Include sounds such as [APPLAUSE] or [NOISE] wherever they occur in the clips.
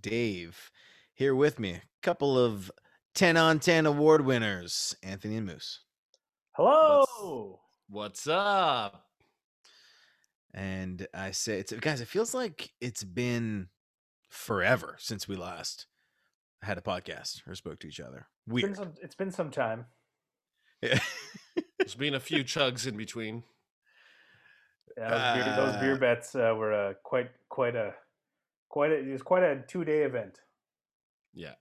Dave. Here with me, a couple of 10 on 10 award winners, Anthony and Moose. Hello. What's up? And I say, it's, guys, it feels like it's been forever since we last had a podcast or spoke to each other. It's been Weird. some, it's been some time. Yeah. [LAUGHS] There's been a few chugs in between. Yeah, those, beer, those beer Uh, bets uh, were uh, quite quite a quite a it was quite a two day event. Yeah.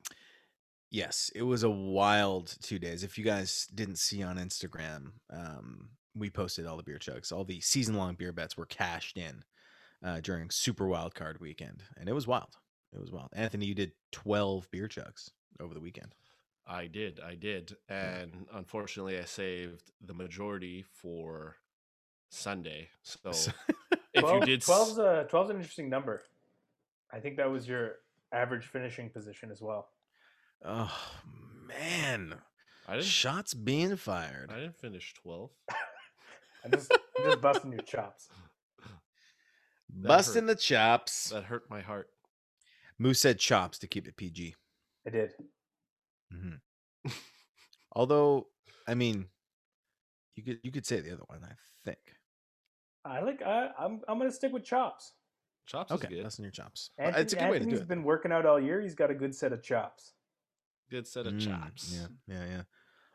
Yes, it was a wild two days. If you guys didn't see on Instagram, um, we posted all the beer chugs. All the season long beer bets were cashed in uh, during Super Wild Card weekend, and it was wild. It was wild. Anthony, you did twelve beer chugs over the weekend. I did. I did. And unfortunately, I saved the majority for Sunday. [LAUGHS] So So- if you did. s- 12's a 12's an interesting number. I think that was your average finishing position as well. oh man, I didn't, shots being fired. I didn't finish 12. [LAUGHS] I'm just I'm just busting your chops. Busting hurt. the chops. That hurt my heart. Moose said chops to keep it PG. I did. Mm-hmm. Although, I mean, you could you could say the other one. I think. I like I I'm I'm gonna stick with chops. Chops Okay, is good. busting your chops. Anthony, it's a good way to do Anthony's it. been working out all year. He's got a good set of chops. Good set of Mm, chops. Yeah, yeah, yeah.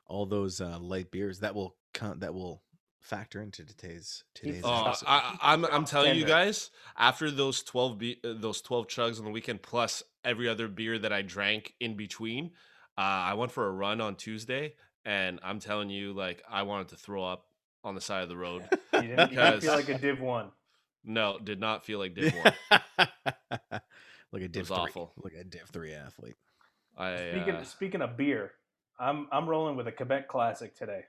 All those uh, light beers that will count that will factor into today's today's. Oh, episode. I, I'm I'm telling you guys, after those twelve be- uh, those twelve chugs on the weekend, plus every other beer that I drank in between, uh, I went for a run on Tuesday, and I'm telling you, like I wanted to throw up on the side of the road. [LAUGHS] You didn't, you didn't feel Because- like a div one. No, did not feel like Div one. [LAUGHS] Look at Div was three. awful. Look at Div three athlete. I Speaking uh, speaking of beer, I'm I'm rolling with a Quebec classic today.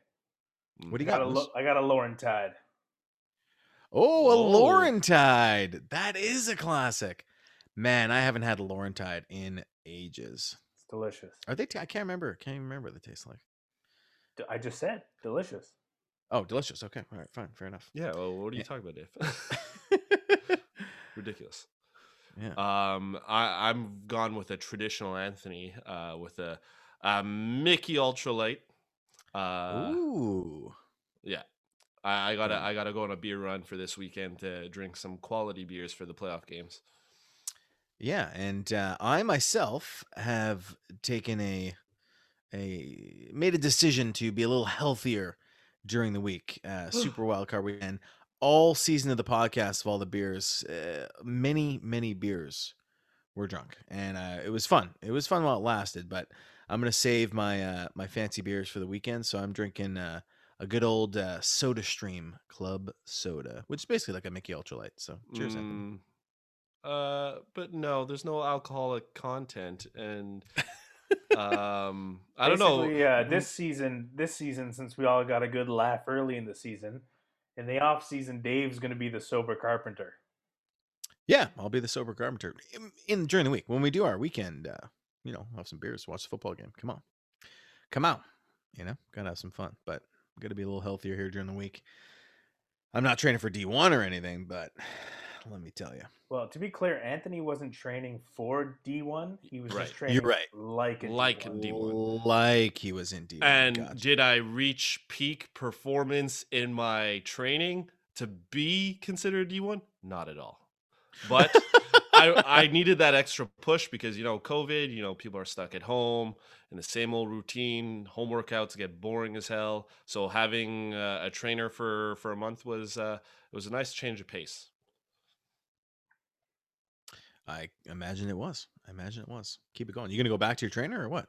What do you I got got? a Moose? Lo- I got a Laurentide. Oh, a Oh. Laurentide. That is a classic. Man, I haven't had a Laurentide in ages. It's delicious. Are they? T- I can't remember. Can't even remember what they taste like. D- I just said delicious. Oh, delicious. Okay, all right, fine, fair enough. yeah. Well, what are you Yeah. talking about, Dave? [LAUGHS] Ridiculous. yeah. Um, I, I'm gone with a traditional Anthony, uh, with a, a Mickey Ultralight. Uh, Ooh. yeah, I, I gotta Yeah. I gotta go on a beer run for this weekend to drink some quality beers for the playoff games. Yeah, and uh, I myself have taken a a made a decision to be a little healthier during the week. Uh, [SIGHS] Super Wild Card weekend, all season of the podcast of all the beers, uh, many many beers were drunk, and uh, it was fun. It was fun while it lasted, but I'm gonna save my uh, my fancy beers for the weekend, so I'm drinking uh, a good old uh, Soda Stream Club Soda, which is basically like a Mickey Ultralight. So cheers, Mm, uh, but no, there's no alcoholic content, and um, [LAUGHS] I don't know. Basically, Uh, Mm, this season, this season, since we all got a good laugh early in the season, in the off season, Dave's going to be the sober carpenter. Yeah, I'll be the sober carpenter in, in during the week when we do our weekend. Uh, you know, have some beers, watch the football game. Come on, come out. You know, gotta have some fun. But gonna be a little healthier here during the week. I'm not training for D1 or anything, but let me tell you, Well, to be clear, Anthony wasn't training for D1. He was Right. just training You're right. like Like a D1. D1. like he was in D1. And Gotcha. did I reach peak performance in my training to be considered D1? Not at all. But [LAUGHS] I, I needed that extra push because, you know, COVID, you know, people are stuck at home in the same old routine. Home workouts get boring as hell. So having uh, a trainer for, for a month was, uh, it was a nice change of pace. I imagine it was. I imagine it was. Keep it going. You gonna go back to your trainer or what?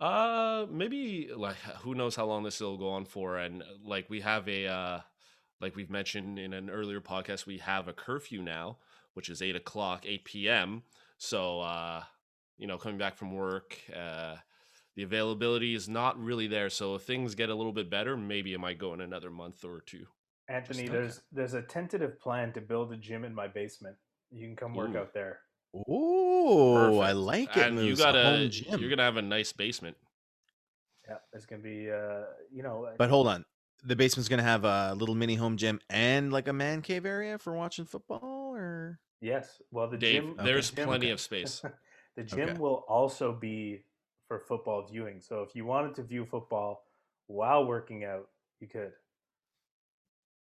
Uh, maybe like who knows how long this will go on for, and uh, like we have a uh, like we've mentioned in an earlier podcast, we have a curfew now, which is eight o'clock, eight p.m. So uh, you know, coming back from work, uh, the availability is not really there. So if things get a little bit better, maybe it might go in another month or two. Anthony, Just- there's there's a tentative plan to build a gym in my basement. You can come work Ooh. out there. Oh, I like it. And you Moose, a gotta, home gym. you're gonna have a nice basement. Yeah, it's gonna be uh, you know, But hold on. The basement's gonna have a little mini home gym and like a man cave area for watching football, or Yes. Well, the Dave, gym. the there's gym- plenty of space. [LAUGHS] the gym Okay. will also be for football viewing. So if you wanted to view football while working out, you could.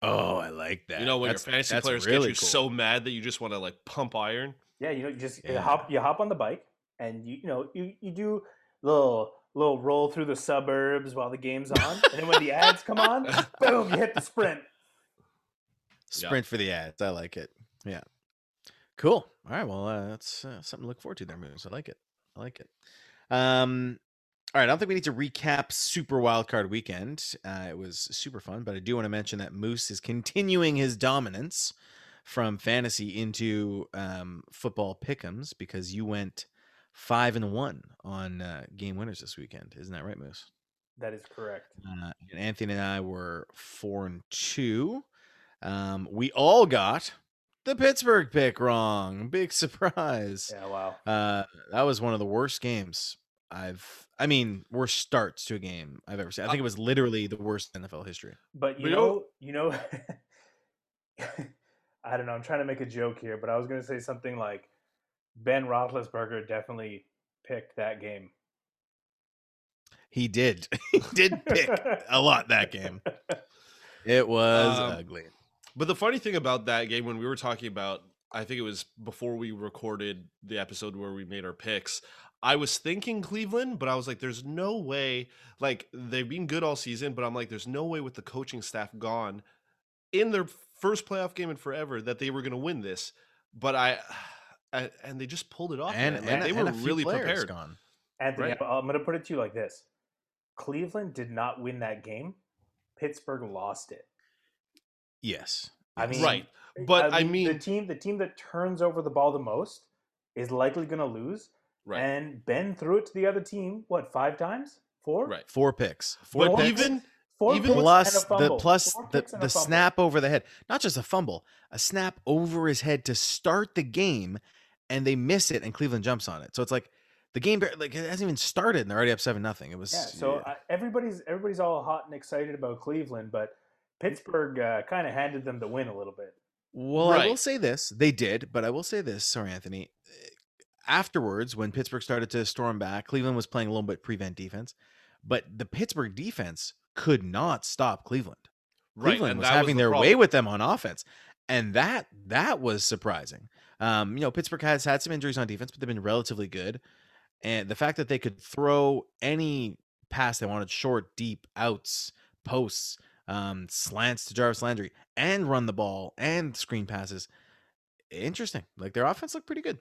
Oh, I like that. You know when That's- your fantasy players really get you cool. so mad that you just want to like pump iron. Yeah, you know, you just you hop you hop on the bike and you you know you you do little little roll through the suburbs while the game's on, and then when the ads come on, [LAUGHS] boom, you hit the sprint. sprint for the ads. I like it. Yeah. Cool. All right. Well, uh, that's uh, something to look forward to there, Moose. I like it. I like it. Um, all right. I don't think we need to recap Super Wildcard Weekend. Uh, it was super fun, but I do want to mention that Moose is continuing his dominance from fantasy into um, football pick'ems because you went five and one on uh, game winners this weekend. Isn't that right, Moose? That is correct. Uh, and Anthony and I were four and two. Um, we all got the Pittsburgh pick wrong. Big [LAUGHS] surprise. Yeah, wow. Uh, that was one of the worst games I've. I mean, worst starts to a game I've ever seen. I think it was literally the worst NFL history. But you know, know- you know, [LAUGHS] I don't know. I'm trying to make a joke here, but I was going to say something like Ben Roethlisberger definitely picked that game. He did. [LAUGHS] he did pick [LAUGHS] a lot that game. It was Um, ugly. But the funny thing about that game, when we were talking about, I think it was before we recorded the episode where we made our picks. I was thinking Cleveland, but I was like, there's no way. Like, they've been good all season, but I'm like, there's no way with the coaching staff gone in their first playoff game in forever that they were going to win this. But I, [SIGHS] I, and they just pulled it off. And, man. Like, and, they and were a really players prepared. Gone. Anthony, Right. I'm going to put it to you like this: Cleveland did not win that game. Pittsburgh lost it. Yes. I mean, Right. But I mean, the mean- team, the team that turns over the ball the most is likely going to lose. Right. And Ben threw it to the other team. What five times? Four. right. four picks. Four But picks. even Four Even- picks and a plus the fumble. plus Four the, the snap over the head not just a fumble a snap over his head to start the game and they miss it and cleveland jumps on it so it's like the game like it hasn't even started and they're already up seven nothing it was Yeah. So uh, everybody's everybody's all hot and excited about Cleveland, but Pittsburgh uh, kind of handed them the win a little bit. well i will say this they did but i will say this sorry anthony afterwards when pittsburgh started to storm back cleveland was playing a little bit prevent defense but the pittsburgh defense could not stop cleveland right, Cleveland was having the their way with them on offense, and that that was surprising. Um, you know, Pittsburgh has had some injuries on defense, but they've been relatively good. And the fact that they could throw any pass they wanted, short, deep, outs, posts, um, slants to Jarvis Landry, and run the ball and screen passes, interesting. Like their offense looked pretty good.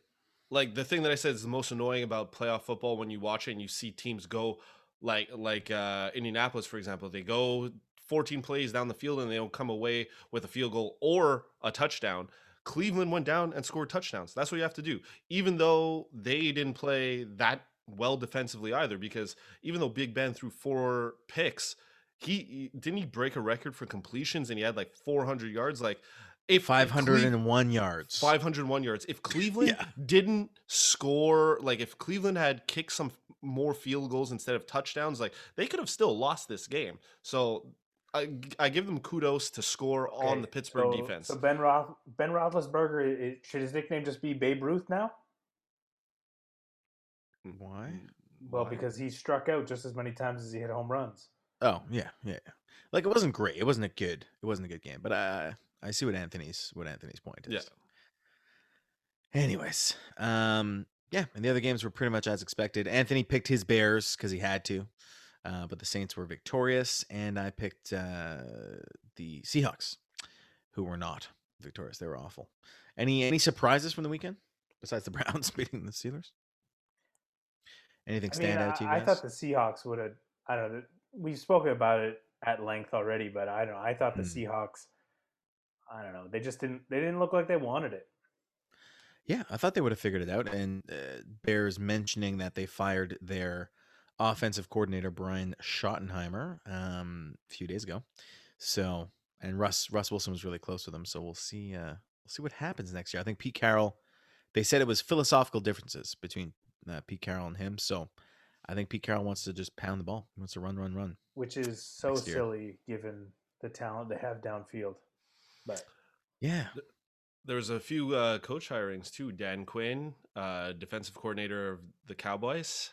Like the thing that I said is the most annoying about playoff football when you watch it and you see teams go like like uh Indianapolis for example they go 14 plays down the field and they don't come away with a field goal or a touchdown. Cleveland went down and scored touchdowns. That's what you have to do. Even though they didn't play that well defensively either because even though Big Ben threw four picks he didn't he break a record for completions and he had like 400 yards? Like if if Five hundred Cleve- and one yards. 501 yards. If Cleveland [LAUGHS] Yeah. didn't score, like if Cleveland had kicked some more field goals instead of touchdowns, like they could have still lost this game. So I give them kudos to score on the Pittsburgh so, defense. So Ben Roth, Ben Roethlisberger, i- i- should his nickname just be Babe Ruth now? Why? Well, Why? because he struck out just as many times as he hit home runs. Oh yeah, yeah. yeah. Like it wasn't great. It wasn't a good. It wasn't a good game. But I I see what Anthony's what Anthony's point is. Yeah. Anyways, um, yeah, and the other games were pretty much as expected. Anthony picked his Bears because he had to, uh, but the Saints were victorious, and I picked uh, the Seahawks, who were not victorious. They were awful. Any any surprises from the weekend besides the [LAUGHS] Browns beating the Steelers? Anything I mean, stand out to you guys? I thought the Seahawks would have. I don't know. We've spoken about it at length already, but I don't know. I thought the Hmm. Seahawks. I don't know. They just didn't. They didn't look like they wanted it. Yeah, I thought they would have figured it out. And uh, Bears mentioning that they fired their offensive coordinator Brian Schottenheimer um, a few days ago. So, and Russ Russ Wilson was really close with them. So we'll see. Uh, we'll see what happens next year. I think Pete Carroll. They said it was philosophical differences between uh, Pete Carroll and him. So I think Pete Carroll wants to just pound the ball. He wants to run, run, run. which is so silly given the talent they have downfield. But Yeah, There's a few uh, coach hirings too. Dan Quinn, uh, defensive coordinator of the Cowboys.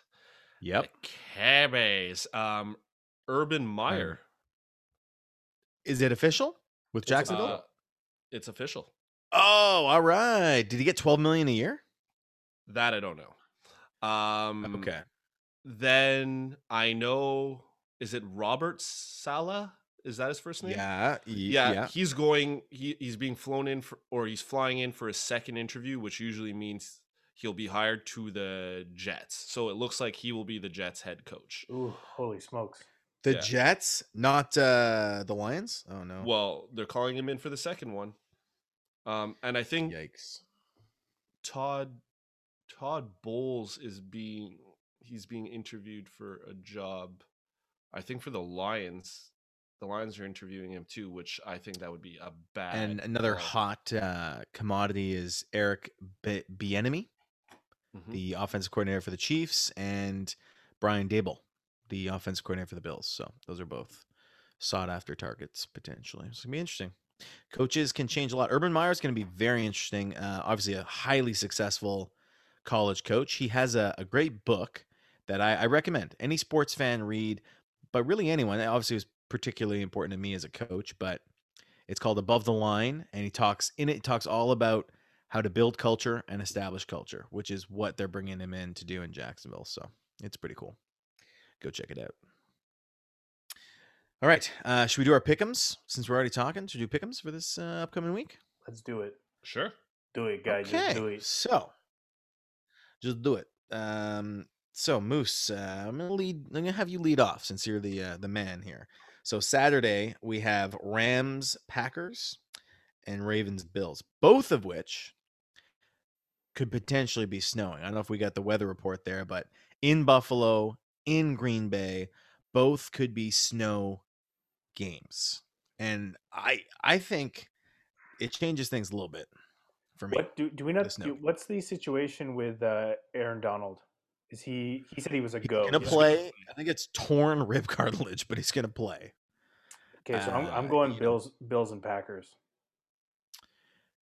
Yep. The Cowboys. Um, Urban Meyer. Is it official with Jacksonville? Uh, it's official. oh, all right. Did he get 12 million a year? That I don't know. Um, Okay. Then I know. Is it Robert Saleh? Is that his first name? Yeah. y- yeah, Yeah. he's going he, he's being flown in for or he's flying in for a second interview which usually means he'll be hired to the jets so it looks like he will be the jets head coach Ooh, holy smokes! The Yeah. Jets, not uh the Lions. Oh no. well they're calling him in for the second one um and i think Yikes. todd todd bowles is being he's being interviewed for a job i think for the lions the lions are interviewing him too which i think that would be a bad And another call. hot uh, commodity is Eric B- Bieniemy, Mhm. the offensive coordinator for the Chiefs, and Brian Daboll, the offensive coordinator for the Bills. So those are both sought after targets potentially. It's gonna be interesting. Coaches can change a lot. Urban Meyer is going to be very interesting. Uh, obviously, a highly successful college coach. He has a, a great book that I, I recommend any sports fan read, but really anyone. Obviously, it was particularly important to me as a coach, but it's called Above the Line, and he talks in it. Talks all about how to build culture and establish culture, which is what they're bringing him in to do in Jacksonville. So it's pretty cool. Go check it out. All right, uh, should we do our pickums since we're already talking? Should we do pickums for this uh, upcoming week? Let's do it. sure Do it, guys. okay, Just do it. so just do it. Um, so Moose, uh, I'm gonna lead. I'm gonna have you lead off since you're the uh, the man here. So Saturday we have Rams, Packers, and Ravens, Bills, both of which could potentially be snowing. I don't know if we got the weather report there, but in Buffalo, in Green Bay, both could be snow games, and I I think it changes things a little bit for me. What do do we not? Do, what's the situation with uh, Aaron Donald? Is he? He said he was a He's go. gonna yeah. play. I think it's torn [LAUGHS] rib cartilage, but he's gonna play. Okay, so I'm, I'm uh, going you know. Bills, Bills and Packers.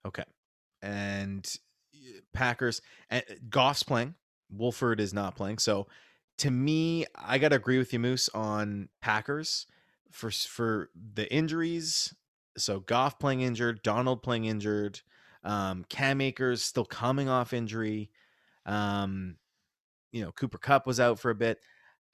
Okay, and uh, Packers and Goff's playing. Wolford is not playing. So to me, I gotta agree with you, Moose, on Packers for for the injuries. So Goff playing injured, Donald playing injured, um, Cam Akers still coming off injury. Um, you know, Cooper Kupp was out for a bit,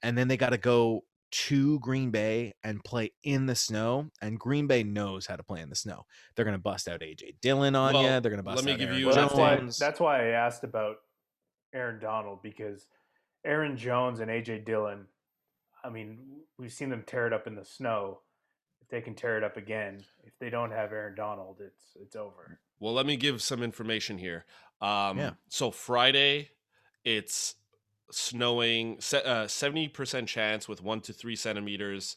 and then they got to go to Green Bay and play in the snow. And Green Bay knows how to play in the snow. They're gonna bust out AJ Dillon on you. They're gonna bust let me out give Aaron you Well, that's why that's why I asked about Aaron Donald because Aaron Jones and AJ Dillon. I mean, we've seen them tear it up in the snow. If they can tear it up again, if they don't have Aaron Donald, it's it's over. Well, let me give some information here. Um, Yeah. So Friday, it's snowing. se- uh, Seventy percent chance with one to three centimeters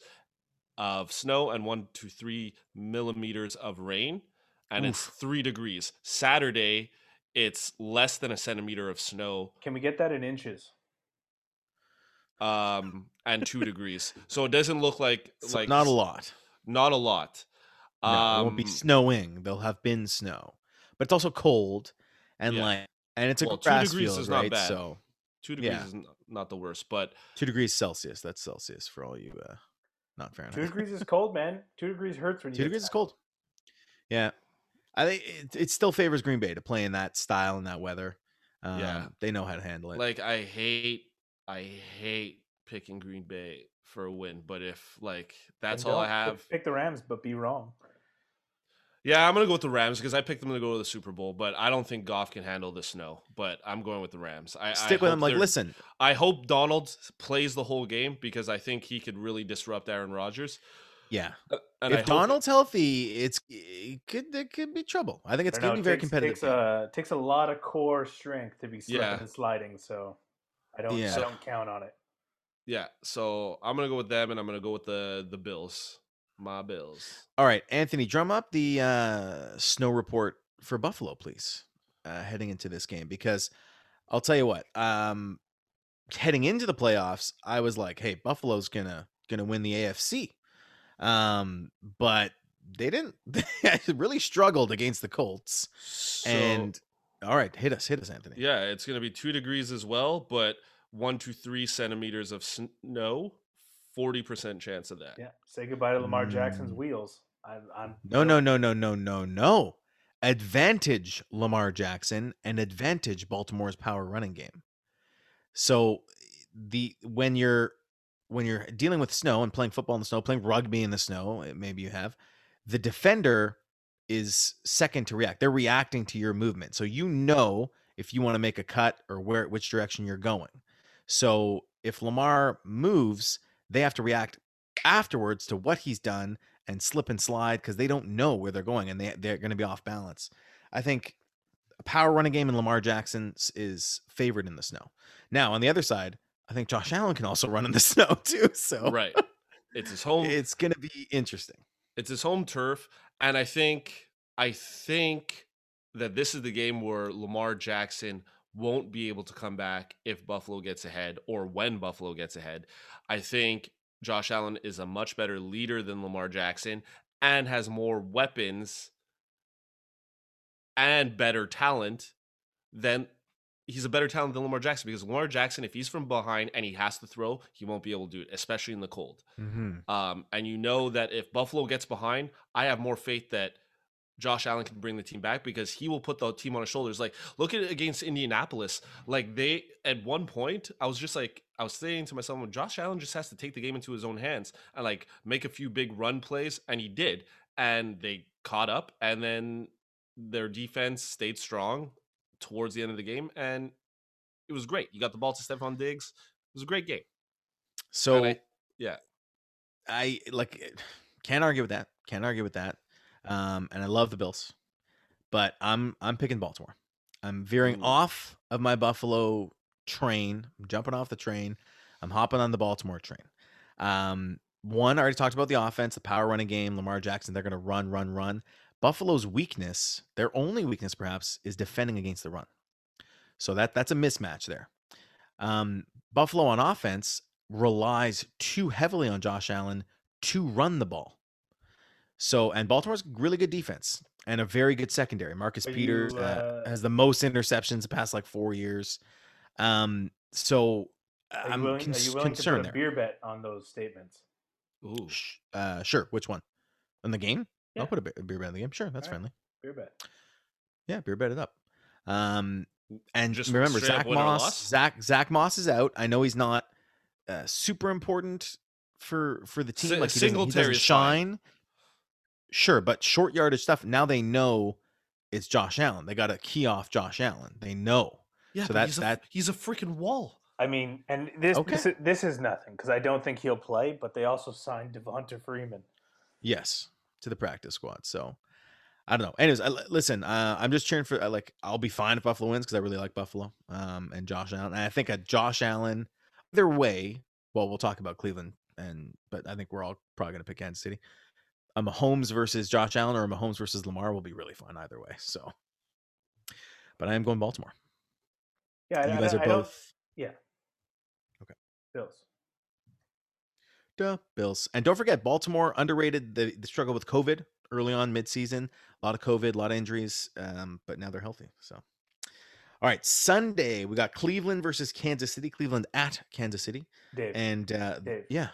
of snow and one to three millimeters of rain, and it's three degrees. Saturday, it's less than a centimeter of snow Can we get that in inches? um, and two degrees. So it doesn't look like So like not a lot. Not a lot. No, it won't be Um, snowing. There'll have been snow, but it's also cold and Yeah. like, and it's a Well, two grass degrees field, is not right? bad. So Two degrees Yeah. is n- not the worst, but two degrees Celsius. That's Celsius for all you, uh, not Fahrenheit. Two degrees is cold, man. Two degrees hurts when [LAUGHS] you Two degrees is cold. Yeah, I think it, it still favors Green Bay to play in that style and that weather. Um, Yeah. they know how to handle it. like I hate I hate picking Green Bay for a win, but if like that's all I have, Pick the Rams, but be wrong. Yeah, I'm gonna go with the Rams because I picked them to go to the Super Bowl, but I don't think Goff can handle the snow. But I'm going with the Rams. I Stick I with them. Like, listen, I hope Donald plays the whole game because I think he could really disrupt Aaron Rodgers. yeah. Uh, and I if hope- Donald's healthy, it's it could there could be trouble. I think it's going to be it very takes, competitive. Takes a takes a lot of core strength to be slipping Yeah. and sliding. So I don't Yeah. I don't count on it. yeah, so I'm gonna go with them, and I'm gonna go with the the Bills, my Bills. All right, Anthony, drum up the uh, snow report for Buffalo, please, uh, heading into this game. Because I'll tell you what, um, heading into the playoffs, I was like, "Hey, Buffalo's gonna gonna win the AFC," um, but they didn't [LAUGHS] they really struggled against the Colts. So, and all right, hit us, hit us, Anthony. yeah, it's going to be two degrees as well, but one to three centimeters of snow, 40% chance of that. Yeah. Say goodbye to Lamar Jackson's Mm. wheels. I'm, I'm No, no, no, no, no, no, no. Advantage Lamar Jackson and advantage Baltimore's power running game. So the when you're when you're dealing with snow and playing football in the snow, playing rugby in the snow, eh, maybe you have, the defender is second to react. They're reacting to your movement. So you know if you want to make a cut or where which direction you're going. So if Lamar moves, they have to react afterwards to what he's done and slip and slide because they don't know where they're going and they they're going to be off balance. I think a power running game in Lamar Jackson's is favored in the snow. Now on the other side, I think Josh Allen can also [LAUGHS] run in the snow [LAUGHS] too. So Right. It's his home it's going to be interesting. it's his home turf and i think i think that this is the game where lamar jackson won't be able to come back if buffalo gets ahead or when buffalo gets ahead i think josh allen is a much better leader than lamar jackson and has more weapons and better talent than he's a better talent than lamar jackson because lamar jackson if he's from behind and he has to throw he won't be able to do it especially in the cold Mm-hmm. um, and you know that if Buffalo gets behind, I have more faith that Josh Allen can bring the team back because he will put the team on his shoulders. Like, look at it against Indianapolis. Like, they, at one point, I was just like, I was saying to myself, well, Josh Allen just has to take the game into his own hands and like make a few big run plays. And he did. And they caught up. And then their defense stayed strong towards the end of the game. And it was great. You got the ball to Stefon Diggs. It was a great game. So I- yeah. I like can't argue with that. Can't argue with that. Um, and I love the Bills, but I'm I'm picking Baltimore. I'm veering Ooh. off of my Buffalo train. I'm jumping off the train. I'm hopping on the Baltimore train. Um, one I already talked about the offense, the power running game. Lamar Jackson, they're going to run, run, run. Buffalo's weakness, their only weakness perhaps, is defending against the run. So that that's a mismatch there. Um, Buffalo on offense relies too heavily on Josh Allen to run the ball. So, and Baltimore's really good defense and a very good secondary. Marcus Are Peters you, uh, uh, has the most interceptions the past like four years. Um, so Are you I'm willing, are you willing to put concerned a there. beer bet on those statements? Ooh. Uh, sure. Which one? In the game? Yeah. I'll put a, be- a beer bet in the game. Sure, that's Alright. friendly. Beer bet. Yeah, beer bet it up. Um, and Just remember, Zach Moss. Zach Zach Moss is out. I know he's not uh, super important for for the team. Si- like he doesn't, he doesn't Singletary's fine. Shine. Sure, but short yardage stuff. Now they know it's Josh Allen. They got to key off Josh Allen. They know. Yeah, So that's that- he's a, that- he's a freaking wall. I mean, and this Okay. this, is, this is nothing because I don't think he'll play. But they also signed Devonta Freeman. Yes, to the practice squad. So I don't know. Anyways, I, listen, uh, I'm just cheering for uh, like I'll be fine if Buffalo wins because I really like Buffalo um, and Josh Allen. And I think a Josh Allen, either way. Well, we'll talk about Cleveland, and but I think we're all probably gonna pick Kansas City. A Mahomes versus Josh Allen or a Mahomes versus Lamar will be really fun either way. So, but I am going Baltimore. Yeah, I, you guys are I both Bills. Duh, Bills. And don't forget, Baltimore underrated the, the struggle with COVID early on midseason. A lot of COVID, a lot of injuries, um, but now they're healthy. So, all right, Sunday we got Cleveland versus Kansas City. Cleveland at Kansas City, Dave, and uh, Dave. yeah,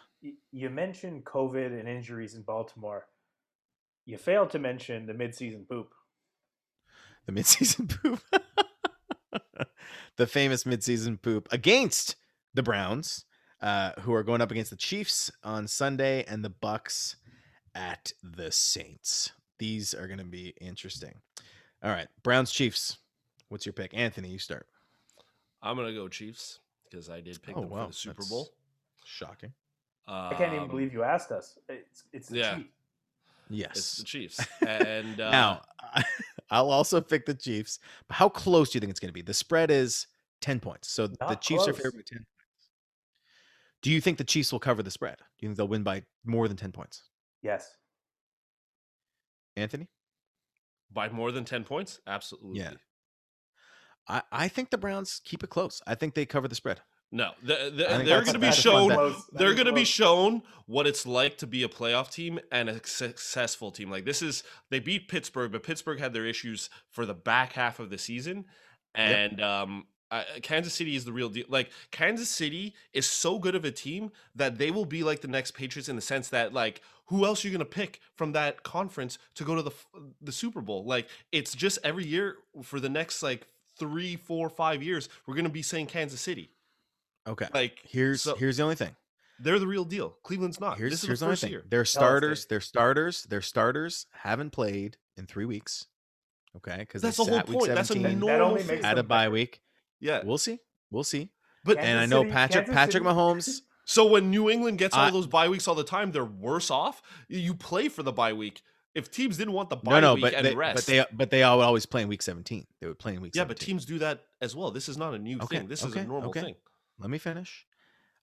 you mentioned COVID and injuries in Baltimore. You failed to mention the midseason poop. the midseason [LAUGHS] poop, the famous midseason poop against the Browns, uh, who are going up against the Chiefs on Sunday, and the Bucs at the Saints. These are going to be interesting. All right, Browns Chiefs. What's your pick, Anthony? You start. I'm gonna go Chiefs because I did pick Oh, them wow, for the Super that's- Bowl. Shocking. I can't even Um, believe you asked us. It's it's the yeah. Chiefs. Yes, it's the Chiefs. [LAUGHS] And uh, now, [LAUGHS] I'll also pick the Chiefs. But how close do you think it's going to be? The spread is ten points, so the Not Chiefs are favored by ten. Do you think the Chiefs will cover the spread? Do you think they'll win by more than ten points? Yes. Anthony? by more than ten points, absolutely. Yeah. I, I think the Browns keep it close. I think they cover the spread. No, the, the, they're going to be that's a fun shown. bet. Close. That They're going to be shown what it's like to be a playoff team and a successful team. Like this is they beat Pittsburgh, but Pittsburgh had their issues for the back half of the season, and um, uh, Kansas City is the real deal. Like Kansas City is so good of a team that they will be like the next Patriots in the sense that like who else are you going to pick from that conference to go to the the Super Bowl? Like it's just every year for the next like three, four, five years, we're going to be saying Kansas City. Okay. Like Here's so- here's the only thing. they're the real deal. Cleveland's not. Here's this is here's the the only first thing. year. Their starters, Dave. their starters, their starters haven't played in three weeks. Okay, because That's the whole point. That's a That normal only makes at a them bye better. week. Yeah, We'll see. We'll see. but Kansas and I know City- Patrick Kansas Patrick City- Mahomes. [LAUGHS] so when New England gets all I- those bye weeks all the time, they're worse off. You play for the bye week. If teams didn't want the No, bye no, week but and they, rest, but they but they all always play in week 17. They would play in week yeah, 17. but teams do that as well. This is not a new Okay, thing. This is a normal okay. thing. Let me finish.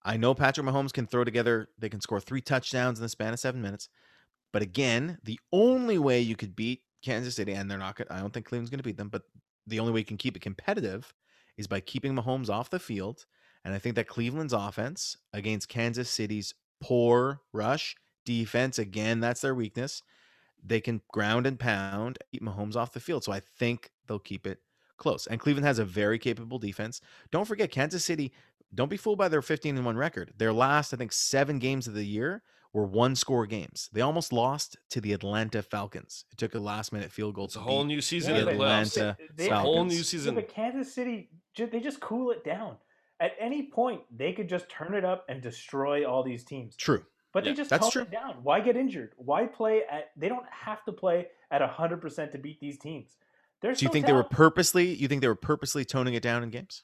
I know Patrick Mahomes can throw together, they can score three touchdowns in the span of seven minutes. But again, the only way you could beat Kansas City, and they're not I don't think Cleveland's going to beat them, but the only way you can keep it competitive is by keeping Mahomes off the field. And I think that Cleveland's offense against Kansas City's poor rush defense, again, that's their weakness. They can ground and pound, keep Mahomes off the field. So I think they'll keep it close. And Cleveland has a very capable defense. Don't forget, Kansas City, don't be fooled by their 15 and 1 record. Their last, I think, seven games of the year were one score games. They almost lost to the Atlanta Falcons. It took a last minute field goal It's a whole beat new season Yeah, in the but playoffs. Atlanta They- It's a whole Falcons. new Yeah, season. but Kansas City, they just cool it down. At any point, they could just turn it up and destroy all these teams. True. But Yeah, they just that's tone true. it down. Why get injured? Why play at? They don't have to play at hundred percent to beat these teams. They're Do you so think they were purposely you think they were purposely toning it down in games?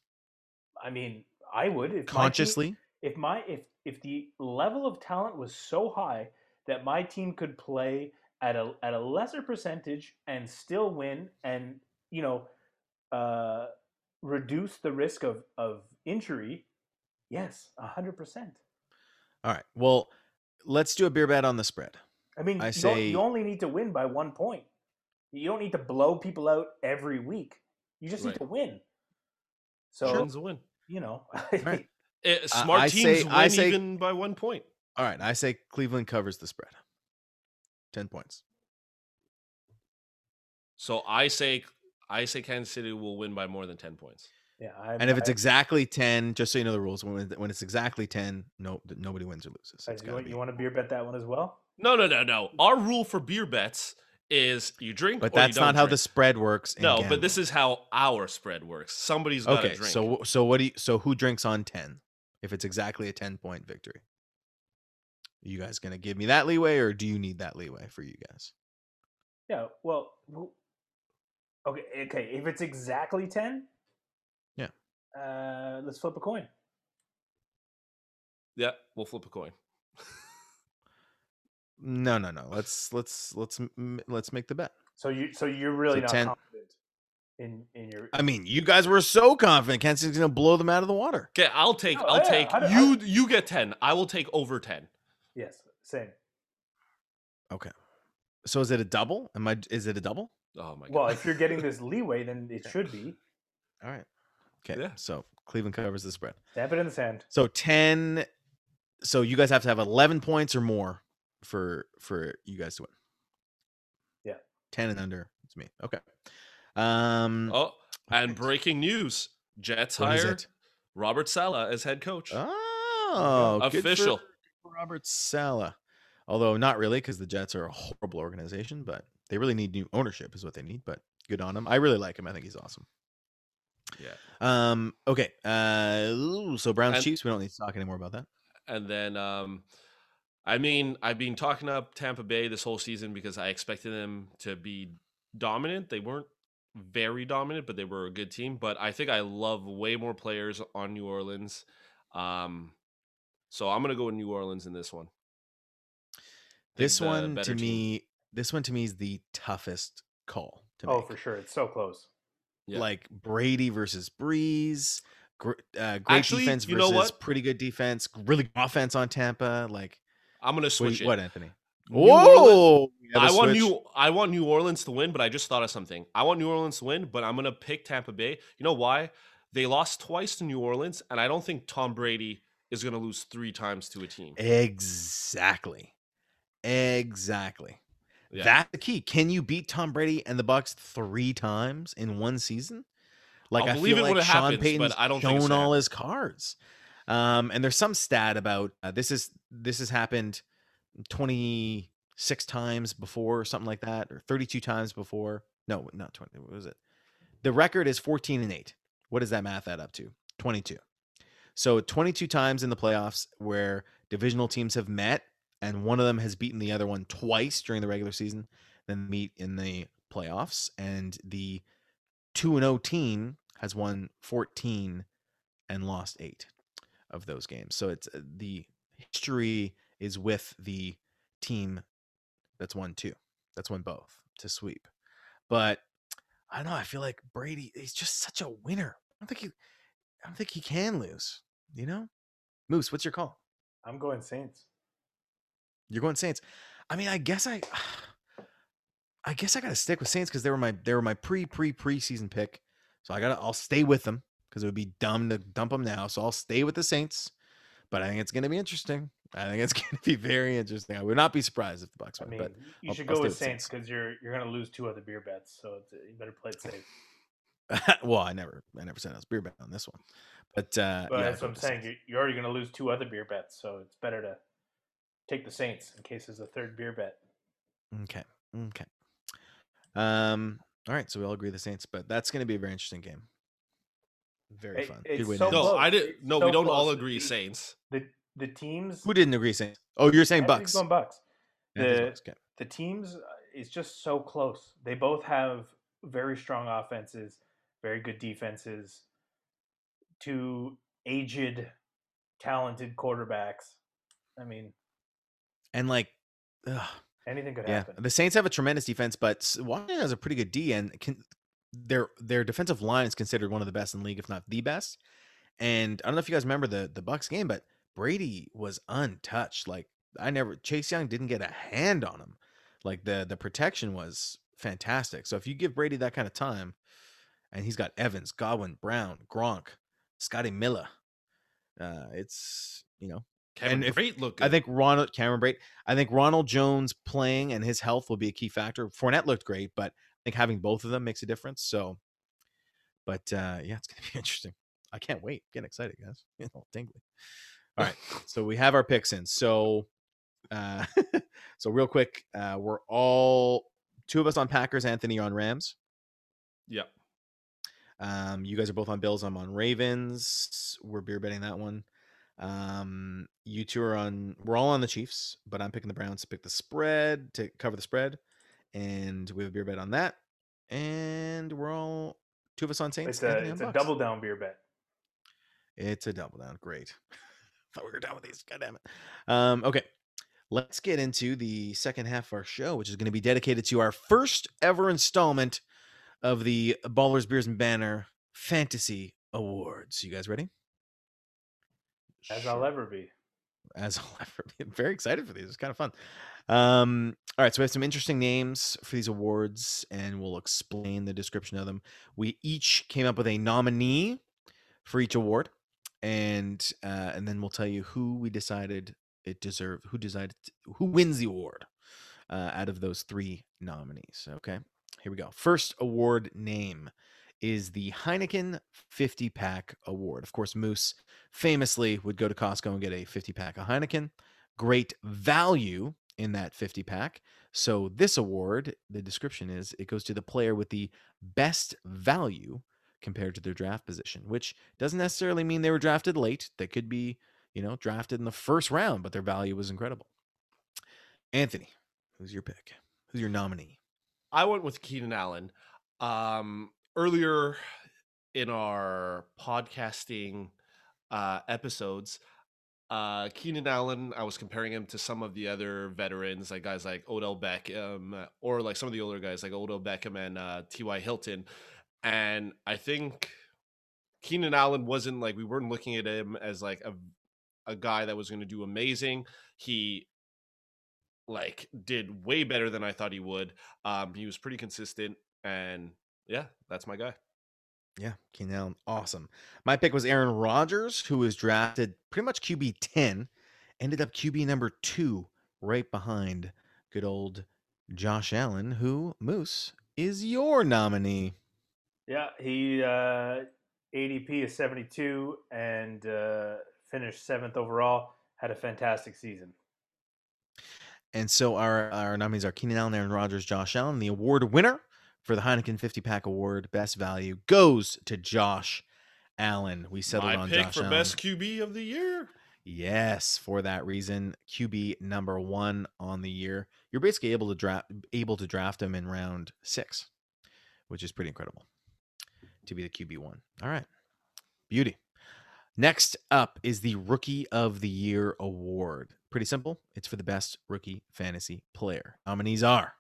I mean, I would if my team- Consciously? if my if if the level of talent was so high that my team could play at a at a lesser percentage and still win and you know uh reduce the risk of of injury yes 100% All right. Well, let's do a beer bet on the spread. i mean I you, don't- say- you only need to win by one point you don't need to blow people out every week you just Right. need to win so Win's a win. You know Right. [LAUGHS] Eh, smart I teams say- win say- even by one point. All right. I say Cleveland covers the spread. 10 points. So I say I say Kansas City will win by more than ten points. yeah I'm, And if it's I- exactly 10, just so you know the rules, when, when it's exactly 10, no, nobody wins or loses. You, want, you want to beer bet that one as well No, no, no, no. Our rule for beer bets is you drink, But or that's not don't how drink. the spread works. in No, but this is how our spread works. Somebody's got to okay. drink. So so what do you so who drinks on ten? If it's exactly a ten point victory, you guys gonna give me that leeway, or do you need that leeway for you guys? Yeah, well, okay, okay. If it's exactly ten, Yeah. Uh, let's flip a coin. yeah, we'll flip a coin. No, no, no. Let's let's let's let's make the bet. So you, so you're really So not 10 confident in in your. I mean, you guys were so confident Kansas City's gonna blow them out of the water. Okay, I'll take. No, I'll yeah, take. how do- you. You get ten. I will take over ten. yes, same. Okay. So is it a double? Am I? Is it a double? Oh my god. Well, if you're getting [LAUGHS] this leeway, then it should be. All right. Okay. Yeah. So Cleveland covers the spread. Stamp it in the sand. So ten. So you guys have to have eleven points or more for for you guys to win. Yeah. Ten and under. It's me. Okay. Um. oh, and breaking news: Jets What is hired? Robert Saleh as head coach. Oh, Official. Robert Saleh. Although not really, because the Jets are a horrible organization, but they really need new ownership, is what they need. But good on him. I really like him. I think he's awesome. Yeah. Um. Okay. Uh. So Browns And- Chiefs. We don't need to talk anymore about that. And then, um, I mean, I've been talking up Tampa Bay this whole season because I expected them to be dominant. They weren't very dominant, but they were a good team. But I think I love way more players on New Orleans. Um, so I'm gonna go with New Orleans in this one. This one to team. me. This one to me is the toughest call to Oh, make. for sure, it's so close. Yeah. Like Brady versus Brees. Gr- uh, great Actually, defense you know versus what? pretty good defense. Really good offense on Tampa. Like I'm gonna what, switch it. what Anthony? Whoa! we have a I want switch. New I want New Orleans to win, but I just thought of something. I want New Orleans to win, but I'm gonna pick Tampa Bay. You know why? They lost twice to New Orleans, and I don't think Tom Brady is going to lose three times to a team. Exactly. Exactly. Yeah. That's the key. Can you beat Tom Brady and the Bucs three times in one season? Like I'll I believe feel it like when it Sean happens, but Payton's I don't think it's shown gonna all his cards. Um, and there's some stat about uh, this is this has happened 26 times before, or something like that, or 32 times before. No, not 20. What was it? The record is 14 and 8. What does that math add up to? 22. So 22 times in the playoffs where divisional teams have met and one of them has beaten the other one twice during the regular season, then meet in the playoffs and the 2 and 0 team has won 14 and lost 8 of those games. So it's uh, the history is with the team that's won two. That's won both to sweep. But I don't know, I feel like Brady is just such a winner. I don't think he I don't think he can lose, you know? Moose, what's your call? I'm going Saints. You're going Saints. I mean, I guess I [SIGHS] I guess I got to stick with Saints cuz they were my they were my pre pre preseason pick. So I got to I'll stay with them cuz it would be dumb to dump them now. So I'll stay with the Saints. But I think it's going to be interesting. I think it's [LAUGHS] going to be very interesting. I would not be surprised if the Bucs I win, mean, but you I'll- should I'll go with with Saints because you're you're gonna lose two other beer bets, so it's, you better play it safe. [LAUGHS] well, I never I never said I was beer bet on this one. But uh But yeah, that's what I'm go with the saying. Saints. You're, already gonna lose two other beer bets, so it's better to take the Saints in case there's a third beer bet. Okay. Okay. Um. All right. So we all agree the Saints, but that's going to be a very interesting game. Very It- fun. it's Good way so no, close. I didn't. No, so we don't all agree. The- Saints. The the teams. Who didn't agree Saints? Oh, you're saying Bucs. going Bucs. The- Bucs, okay. the teams uh, is just so close. They both have very strong offenses, very good defenses, two aged, talented quarterbacks. I mean, And like, ugh, anything could yeah, happen. the Saints have a tremendous defense, but S- Washington has a pretty good D, and can their their defensive line is considered one of the best in the league, if not the best. And I don't know if you guys remember the the Bucs game, but Brady was untouched. Like I never Chase Young didn't get a hand on him. Like the the protection was fantastic. So if you give Brady that kind of time, and he's got Evans, Godwin, Brown, Gronk, Scotty Miller, uh, it's you know Kevin if- Great look. I think Ronald Cameron Brate. I think Ronald Jones playing and his health will be a key factor. Fournette looked great, but think having both of them makes a difference. So, but uh, yeah, it's gonna be [LAUGHS] interesting. I can't wait. Getting excited, guys. You know, tingly. All right, so we have our picks in. So, uh, [LAUGHS] so real quick, uh, we're all two of us on Packers. Anthony on Rams. Yeah. Um, you guys are both on Bills. I'm on Ravens. We're beer betting that one. Um, you two are on. We're all on the Chiefs, but I'm picking the Browns to pick the spread to cover the spread, and we have a beer bet on that. And we're all two of us on Saints. It's a it's a double down beer bet. It's a double down. Great. [LAUGHS] Thought we were done with these. God damn it. Um, okay. Let's get into the second half of our show, which is going to be dedicated to our first ever installment of the Ballers, Beers, and Banner Fantasy Awards. You guys ready? As I'll ever be. As I'll ever be. I'm very excited for these. It's kind of fun. Um, all right, so we have some interesting names for these awards, and we'll explain the description of them. We each came up with a nominee for each award, and uh, and then we'll tell you who we decided it deserved, who decided who wins the award uh, out of those three nominees. Okay, here we go. First award name is the Heineken 50 pack award. Of course, Moose famously would go to Costco and get a 50 pack of Heineken. Great value in that 50 pack. So, this award, the description is it goes to the player with the best value compared to their draft position, which doesn't necessarily mean they were drafted late. They could be, you know, drafted in the first round, but their value was incredible. Anthony, who's your pick? Who's your nominee? I went with Keenan Allen. Um, earlier in our podcasting uh, episodes, uh, Keenan Allen, I was comparing him to some of the other veterans, like guys like Odell Beckham, or like some of the older guys like Odell Beckham and uh, T.Y. Hilton. And I think Keenan Allen wasn't like, we weren't looking at him as like a, a guy that was going to do amazing. He like did way better than I thought he would. Um, he was pretty consistent, and yeah, that's my guy. Yeah, Keenan Allen, awesome. My pick was Aaron Rodgers, who was drafted pretty much QB 10, ended up QB number two, right behind good old Josh Allen, who, Moose, is your nominee. Yeah, he uh, ADP is 72 and uh, finished seventh overall. Had a fantastic season. And so our, our nominees are Keenan Allen, Aaron Rodgers, Josh Allen. The award winner for the Heineken 50 pack award, best value, goes to Josh Allen. We settled My on pick Josh for Allen. best QB of the year. Yes, for that reason, QB number one on the year. You're basically able to draft able to draft him in round six, which is pretty incredible to be the QB one. All right, beauty. Next up is the Rookie of the Year award. Pretty simple. It's for the best rookie fantasy player. Nominees are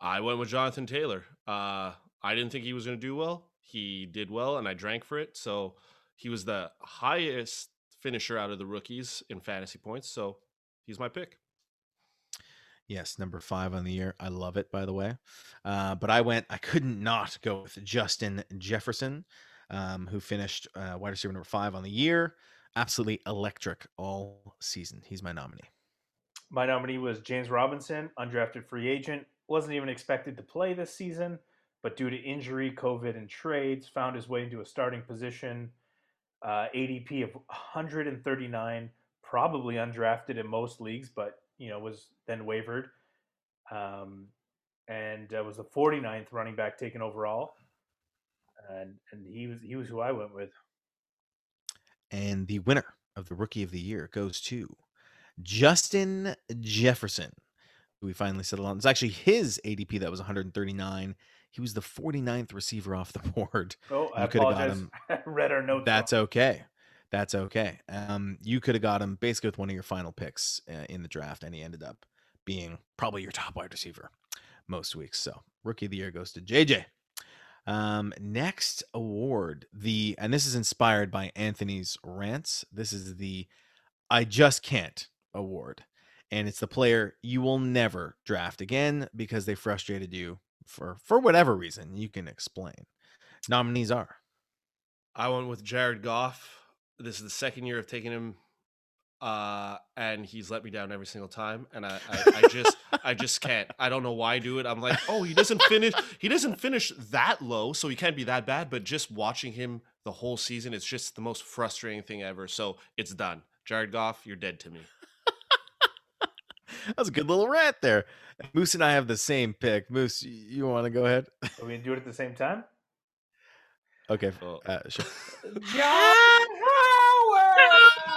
I went with Jonathan Taylor. Uh, I didn't think he was going to do well. He did well, and I drank for it. So he was the highest finisher out of the rookies in fantasy points. So he's my pick. Yes, number five on the year. I love it, by the way. Uh, but I went, I couldn't not go with Justin Jefferson, um, who finished uh, wide receiver number five on the year. Absolutely electric all season. He's my nominee. My nominee was James Robinson, undrafted free agent. Wasn't even expected to play this season, but due to injury, COVID, and trades, found his way into a starting position. Uh, ADP of 139, probably undrafted in most leagues, but you know was then wavered, um, and uh, was the 49th running back taken overall, and and he was he was who I went with. And the winner of the rookie of the year goes to Justin Jefferson, we finally settled on. It's actually his ADP that was 139. He was the 49th receiver off the [LAUGHS] board. Oh, I You coulda got apologize. him. [LAUGHS] Read our notes. That's wrong. okay. That's okay. Um, you could have got him basically with one of your final picks uh, in the draft, and he ended up being probably your top wide receiver most weeks. So rookie of the year goes to JJ. Um, next award, the and this is inspired by Anthony's rants. This is the I just can't award, and it's the player you will never draft again because they frustrated you for for whatever reason. You can explain. Nominees are I went with Jared Goff. This is the second year of taking him, uh, and he's let me down every single time. And I, I, I just, I just can't. I don't know why I do it. I'm like, oh, he doesn't finish. He doesn't finish that low, so he can't be that bad. But just watching him the whole season, it's just the most frustrating thing ever. So it's done. Jared Goff, you're dead to me. That was a good little rant there. Moose and I have the same pick. Moose, you want to go ahead? Are we gonna do it at the same time? Okay. Oh. Uh, sure. [LAUGHS]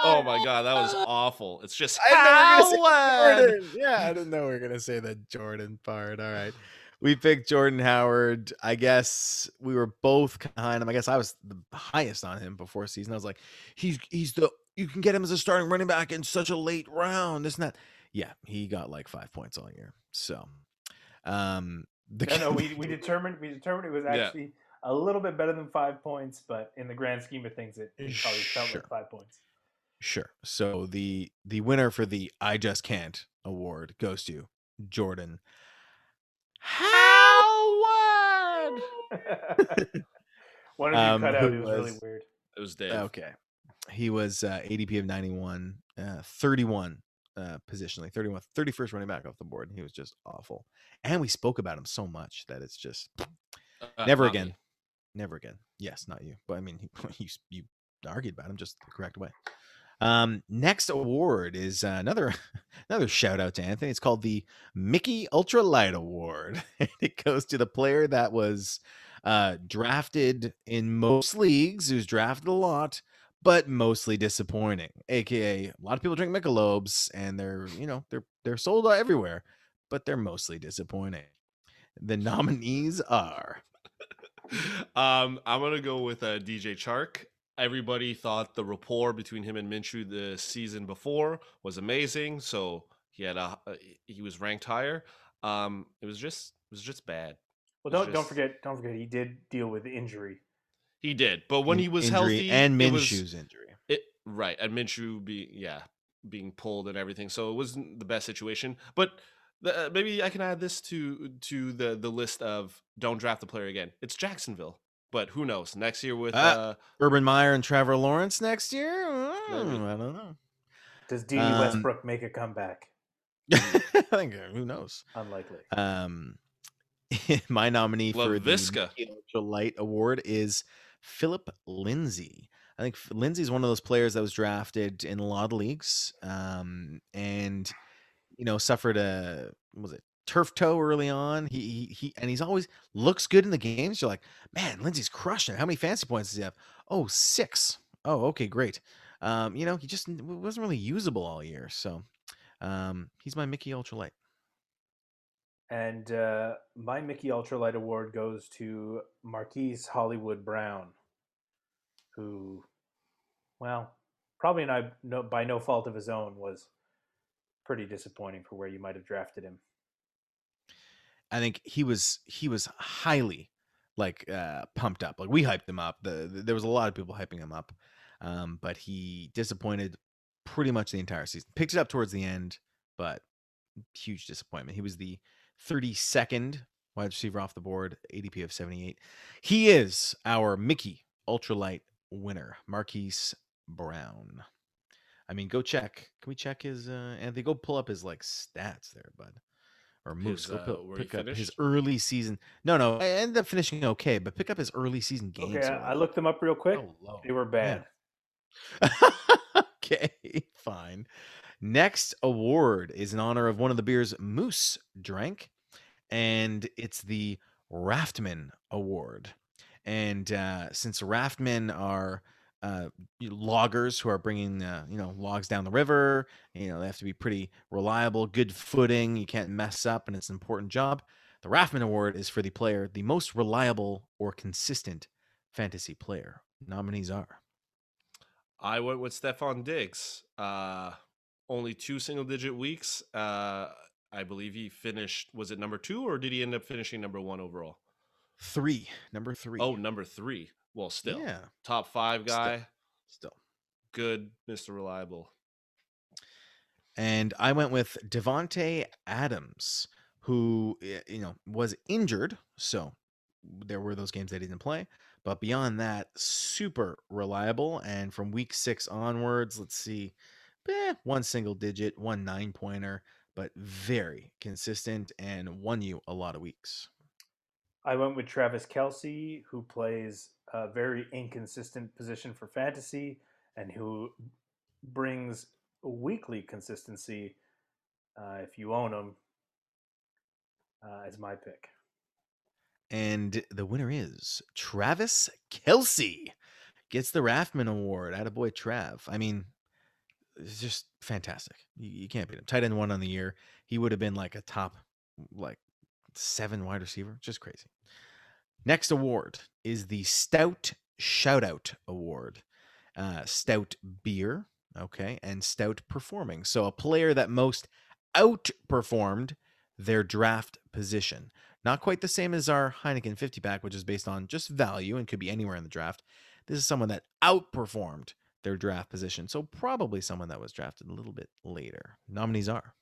Oh my god, that was awful. It's just I didn't know we were gonna say Howard. Yeah, I didn't know we were gonna say the Jordan part. All right. We picked Jordan Howard. I guess we were both behind him. I guess I was the highest on him before season. I was like, he's he's the you can get him as a starting running back in such a late round. isn't that. Yeah, he got like five points all year. So um the No, no, [LAUGHS] we, we determined we determined it was Yeah. actually a little bit better than five points, but in the grand scheme of things, it, it probably felt Sure. like five points. Sure. So the the winner for the I Just Can't award goes to Jordan Howard. [LAUGHS] [LAUGHS] One of you Um, cut out. who It was, really weird. It was Dave. Okay. He was uh, ADP of 91, uh, 31 uh, positionally, 31, 31st running back off the board. He was just awful. And we spoke about him so much that it's just Uh, never not me. again. Never again. Yes, not you. But I mean, [LAUGHS] you, you argued about him just the correct way. Um, next award is uh, another [LAUGHS] another shout out to Anthony. It's called the Mickey Ultralight Award. [LAUGHS] it goes to the player that was uh, drafted in most leagues, who's drafted a lot, but mostly disappointing. AKA, a lot of people drink Michelobs, and they're you know they're they're sold everywhere, but they're mostly disappointing. The nominees are [LAUGHS] um, I'm gonna go with uh, DJ Chark. Everybody thought the rapport between him and Minshew the season before was amazing, so he had a uh, he was ranked higher. Um, it was just it was just bad. Well, don't don't forget don't forget he did deal with injury. He did, but when in- he was healthy and it was- Minshew's injury. It right, and Minshew be yeah being pulled and everything, so it wasn't the best situation. But The, uh, maybe I can add this to to the the list of don't draft the player again. It's Jacksonville, but who knows? Next year with Ah. uh, Urban Meyer and Trevor Lawrence next year? Mm, I don't know. Does D.D. Um, Westbrook make a comeback? [LAUGHS] I think uh, who knows. Unlikely. Um, [LAUGHS] my nominee for the LaVisca. Mickey Ultra Light Award is Philip Lindsay. I think Lindsay's one of those players that was drafted in a lot of leagues, um, and you know suffered a was it turf toe early on. He, he he and he's always looks good in the games. You're like, man, Lindsay's crushing it. How many fancy points does he have? Oh, six. Oh, okay, great. Um, you know, he just wasn't really usable all year, so um, he's my Mickey Ultra Light. And uh, my Mickey Ultralight Award goes to Marquise Hollywood Brown, who, well, probably not, no, by no fault of his own, was pretty disappointing for where you might have drafted him. I think he was he was highly like uh pumped up. Like we hyped him up. The, the- there was a lot of people hyping him up. Um but he disappointed pretty much the entire season. Picked it up towards the end, but huge disappointment. He was the 32nd wide receiver off the board, ADP of 78. He is our Mickey ultralight winner, Marquise Brown. I mean, go check. Can we check his uh Anthony? Go pull up his like stats there, bud. Or Moose. His, Go uh, pu- where pick up his early season. No, no, I ended up finishing okay, but pick up his early season games. Okay, I, I looked them up real quick. so low. They were bad. [LAUGHS] okay, fine. Next award is in honor of one of the beers Moose drank, and it's the Raftman Award. And uh, since Raftmen are uh, loggers who are bringing uh, you know logs down the river, you know they have to be pretty reliable, good footing. You can't mess up, and it's an important job. The Raftman Award is for the player, the most reliable or consistent fantasy player. Nominees are I went with Stefon Diggs. Uh, only two single digit weeks. Uh, I believe he finished. Was it number two, or did he end up finishing number one overall? three, number three. Oh, number three. Well, still yeah, top five guy. still. Good, Mister Reliable. And I went with Davante Adams, who you know was injured, so there were those games that he didn't play. But beyond that, super reliable. And from week six onwards, let's see, eh, one single digit, one nine pointer, but very consistent and won you a lot of weeks. I went with Travis Kelce, who plays a very inconsistent position for fantasy and who brings weekly consistency uh, if you own him, uh, is my pick. And the winner is Travis Kelce. Gets the Raftman Award. Attaboy Trav. I mean, it's just fantastic. You, you can't beat him. Tight end one on the year. He would have been like a top like seven wide receiver. Just crazy. Next award is the Stout Shoutout Award. Uh, stout beer, okay, and stout performing. So a player that most outperformed their draft position. Not quite the same as our Heineken 50 pack, which is based on just value and could be anywhere in the draft. This is someone that outperformed their draft position. So probably someone that was drafted a little bit later. Nominees are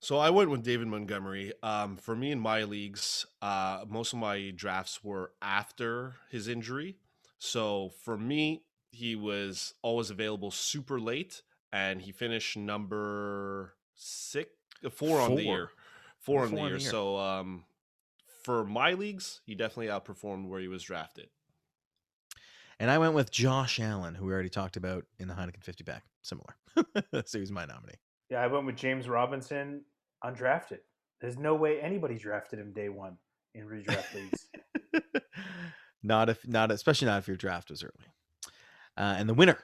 So I went with David Montgomery. Um, for me in my leagues, uh, most of my drafts were after his injury. So for me, he was always available super late, and he finished number six, uh, four on the year, four on the on year. the year. So um, for my leagues, he definitely outperformed where he was drafted. And I went with Josh Allen, who we already talked about in the Heineken 50 pack. Similar. [LAUGHS] so he's my nominee. Yeah, I went with James Robinson, undrafted. There's no way anybody drafted him day one in redraft leagues. [LAUGHS] not if not especially not if your draft was early. Uh, and the winner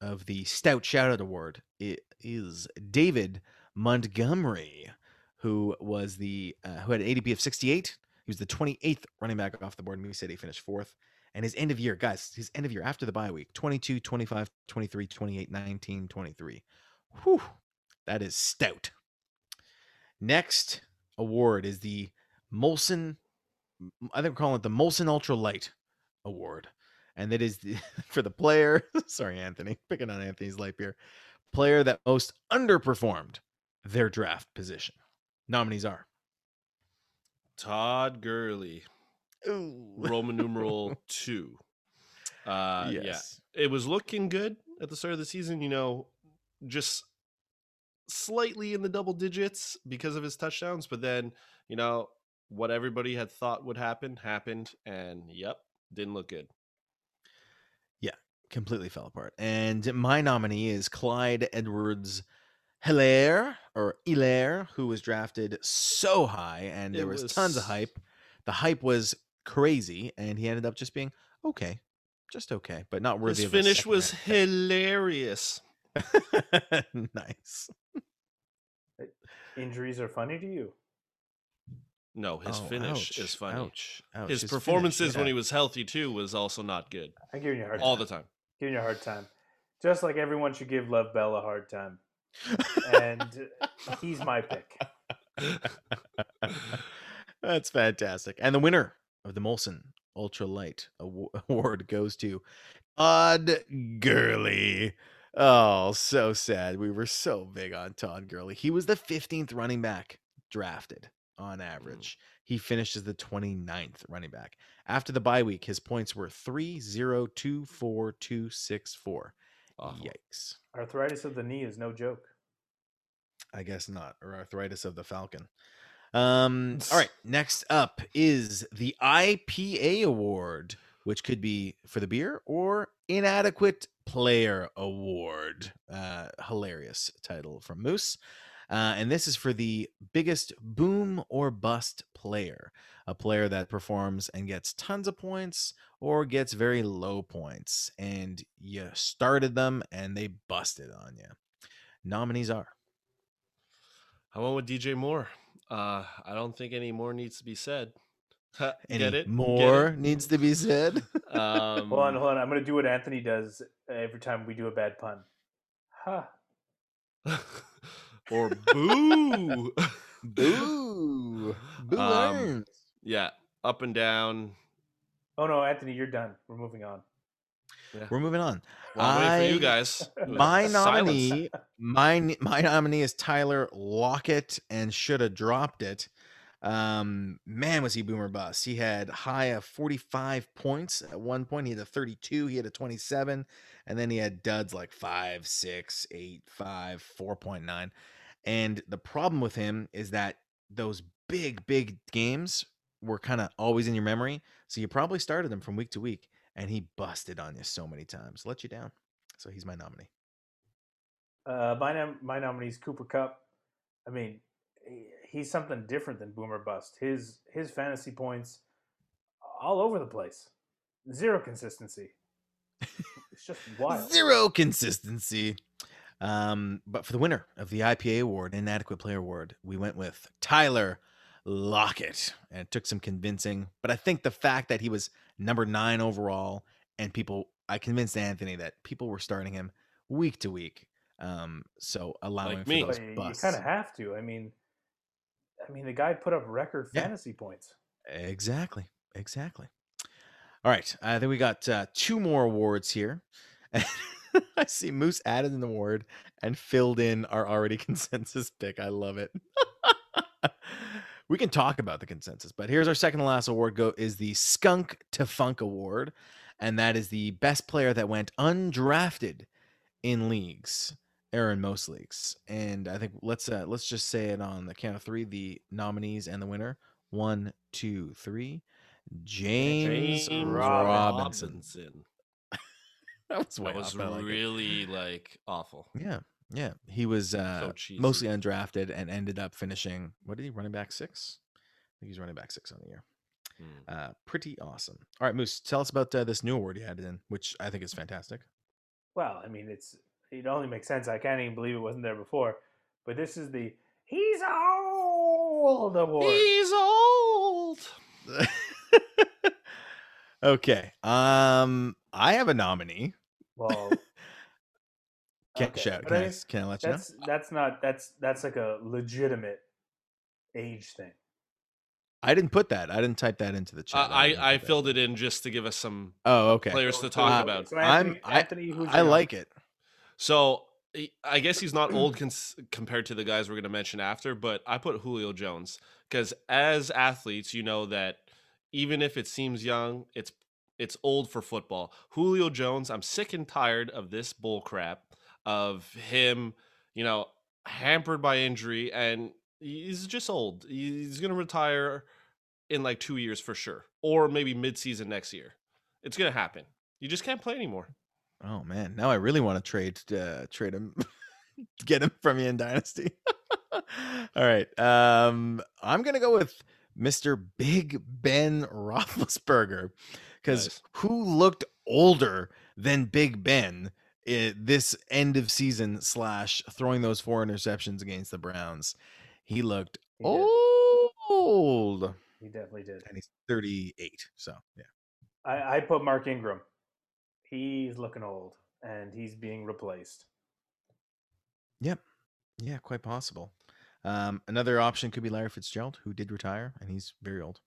of the Stout Shoutout Award is David Montgomery, who was the uh, who had an ADP of 68. He was the 28th running back off the board. We said he finished fourth. And his end of year, guys, his end of year after the bye week 22, 25, 23, 28, 19, 23. Whew, that is stout. Next award is the Molson I think we're calling it the Molson Ultra Light Award. And that is the, [LAUGHS] for the player, [LAUGHS] sorry, Anthony, picking on Anthony's light beer, player that most underperformed their draft position. Nominees are Todd Gurley, Ooh. Roman numeral [LAUGHS] two. Uh, Yeah, it was looking good at the start of the season. You know, just slightly in the double digits because of his touchdowns, but then you know what everybody had thought would happen happened, and yep, didn't look good. Yeah, completely fell apart. And my nominee is Clyde Edwards Helaire or Helaire, who was drafted so high and there It was, tons of hype. The hype was crazy, and he ended up just being okay. Just okay, but not worthy His of finish was round hilarious. [LAUGHS] nice. Injuries are funny to you. No, his Oh, finish ouch, is funny. Ouch, ouch. His, finish, performances when yeah. he was healthy too was also not good I'm giving you a hard time. all time. the time. Giving you a hard time. Just like everyone should give Love Bell a hard time. And uh, he's my pick. [LAUGHS] That's fantastic. And the winner of the Molson Ultra Light [LAUGHS] Award goes to Todd Gurley. Oh, so sad. We were so big on Todd Gurley. He was the 15th running back drafted on mm. average. He finished as the 29th running back. After the bye week, his points were 3 0 2 4 2 6 4. Awful. Yikes. Arthritis of the knee is no joke. I guess not, or arthritis of the falcon. Um, all right, next up is the IPA award, which could be for the beer or inadequate player award. Uh, hilarious title from Moose. Uh, and this is for the biggest boom or bust player, a player that performs and gets tons of points or gets very low points. And you started them and they busted on you. Nominees are I went with DJ Moore. Uh, I don't think any more needs to be said. Ha, Any Get it? Get more it? needs to be said. Um, Hold on, hold on. I'm going to do what Anthony does every time we do a bad pun. Ha. [LAUGHS] or boo. [LAUGHS] Boo. [LAUGHS] Boo Um, yeah, up and down. Oh, no, Anthony, you're done. We're moving on. Yeah. We're moving on. Well, I'm waiting for you guys. [LAUGHS] My nominee, my my nominee is Tyler Lockett, and should have dropped it. Um, man, was he boomer bust? He had high of 45 points at one point. He had a 32, he had a 27, and then he had duds like five, six, eight, five, 4.9. And the problem with him is that those big, big games were kind of always in your memory. So you probably started them from week to week, and he busted on you so many times, let you down. So he's my nominee. Uh, my, nom- my nominee is Cooper Kupp. I mean, he- he's something different than Boomer Bust. His his fantasy points all over the place. Zero consistency. It's just [LAUGHS] wild. Zero consistency. Um, but for the winner of the IPA award, inadequate player award, we went with Tyler Lockett. And it took some convincing. But I think the fact that he was number nine overall and people I convinced Anthony that people were starting him week to week. Um, so allowing Like for me. those But you, kind of have to. I mean, I mean, the guy put up record Yeah. fantasy points. Exactly. Exactly. All right. I think we got uh, two more awards here. [LAUGHS] I see Moose added an award and filled in our already [LAUGHS] consensus pick. I love it. [LAUGHS] we can talk about the consensus, but here's our second to last award go is the Skunk to Funk Award. And that is the best player that went undrafted in leagues or in most leagues. And I think let's uh, let's just say it on the count of three, the nominees and the winner. One, two, three. James, James Robinson. Robinson. [LAUGHS] That was That was really like awful. Yeah, yeah. He was uh, cheesy. mostly undrafted and ended up finishing. What did he running back six? I think he's running back six on the year. Hmm. Uh, pretty awesome. All right, Moose, tell us about uh, this new award you added in, which I think is fantastic. Well, I mean, it's it only makes sense. I can't even believe it wasn't there before. But this is the he's old award. He's old. [LAUGHS] okay. Um, I have a nominee. Well, Can okay, shout? but Can I, I- s- can I let you know? that's that's not that's that's like a legitimate age thing. I didn't put that. I didn't type that into the Uh, chat. I I filled it in just to give us some Oh, okay. players to talk Uh, about. So I'm- Anthony, I- who's I like it. So I guess he's not old [CLEARS THROAT] cons- compared to the guys we're going to mention after, but I put Julio Jones because as athletes, you know that even if it seems young, it's it's old for football. Julio Jones, I'm sick and tired of this bull crap of him, you know, hampered by injury and he's just old. He's going to retire in like 2 years for sure or maybe mid-season next year. It's going to happen. You just can't play anymore. Oh man, now I really want to trade uh, trade him, [LAUGHS] get him from you in Dynasty. [LAUGHS] All right, um, I'm gonna go with Mr. Big Ben Roethlisberger because Nice. who looked older than Big Ben i- this end of season slash throwing those four interceptions against the Browns? He looked He old, He definitely did. and he's 38. So yeah, I, I put Mark Ingram. He's looking old, and he's being replaced. Yep. Yeah, quite possible. Um, another option could be Larry Fitzgerald, who did retire, and he's very old.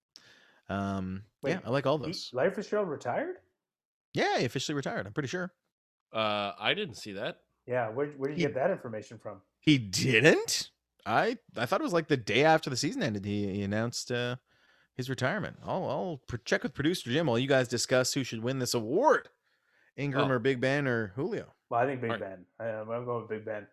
Um, yeah, I like all He, those. Larry Fitzgerald retired? yeah, he officially retired. I'm pretty sure Uh, I didn't see that. Yeah. Where where did you He- get that information from? he didn't. I I thought it was like the day after the season ended. He, he announced uh, his retirement. I'll I'll pr- check with producer Jim while you guys discuss who should win this award: Ingram Oh. or Big Ben or Julio. Well, I think Big Alright. Ben. I, I'm going with Big Ben.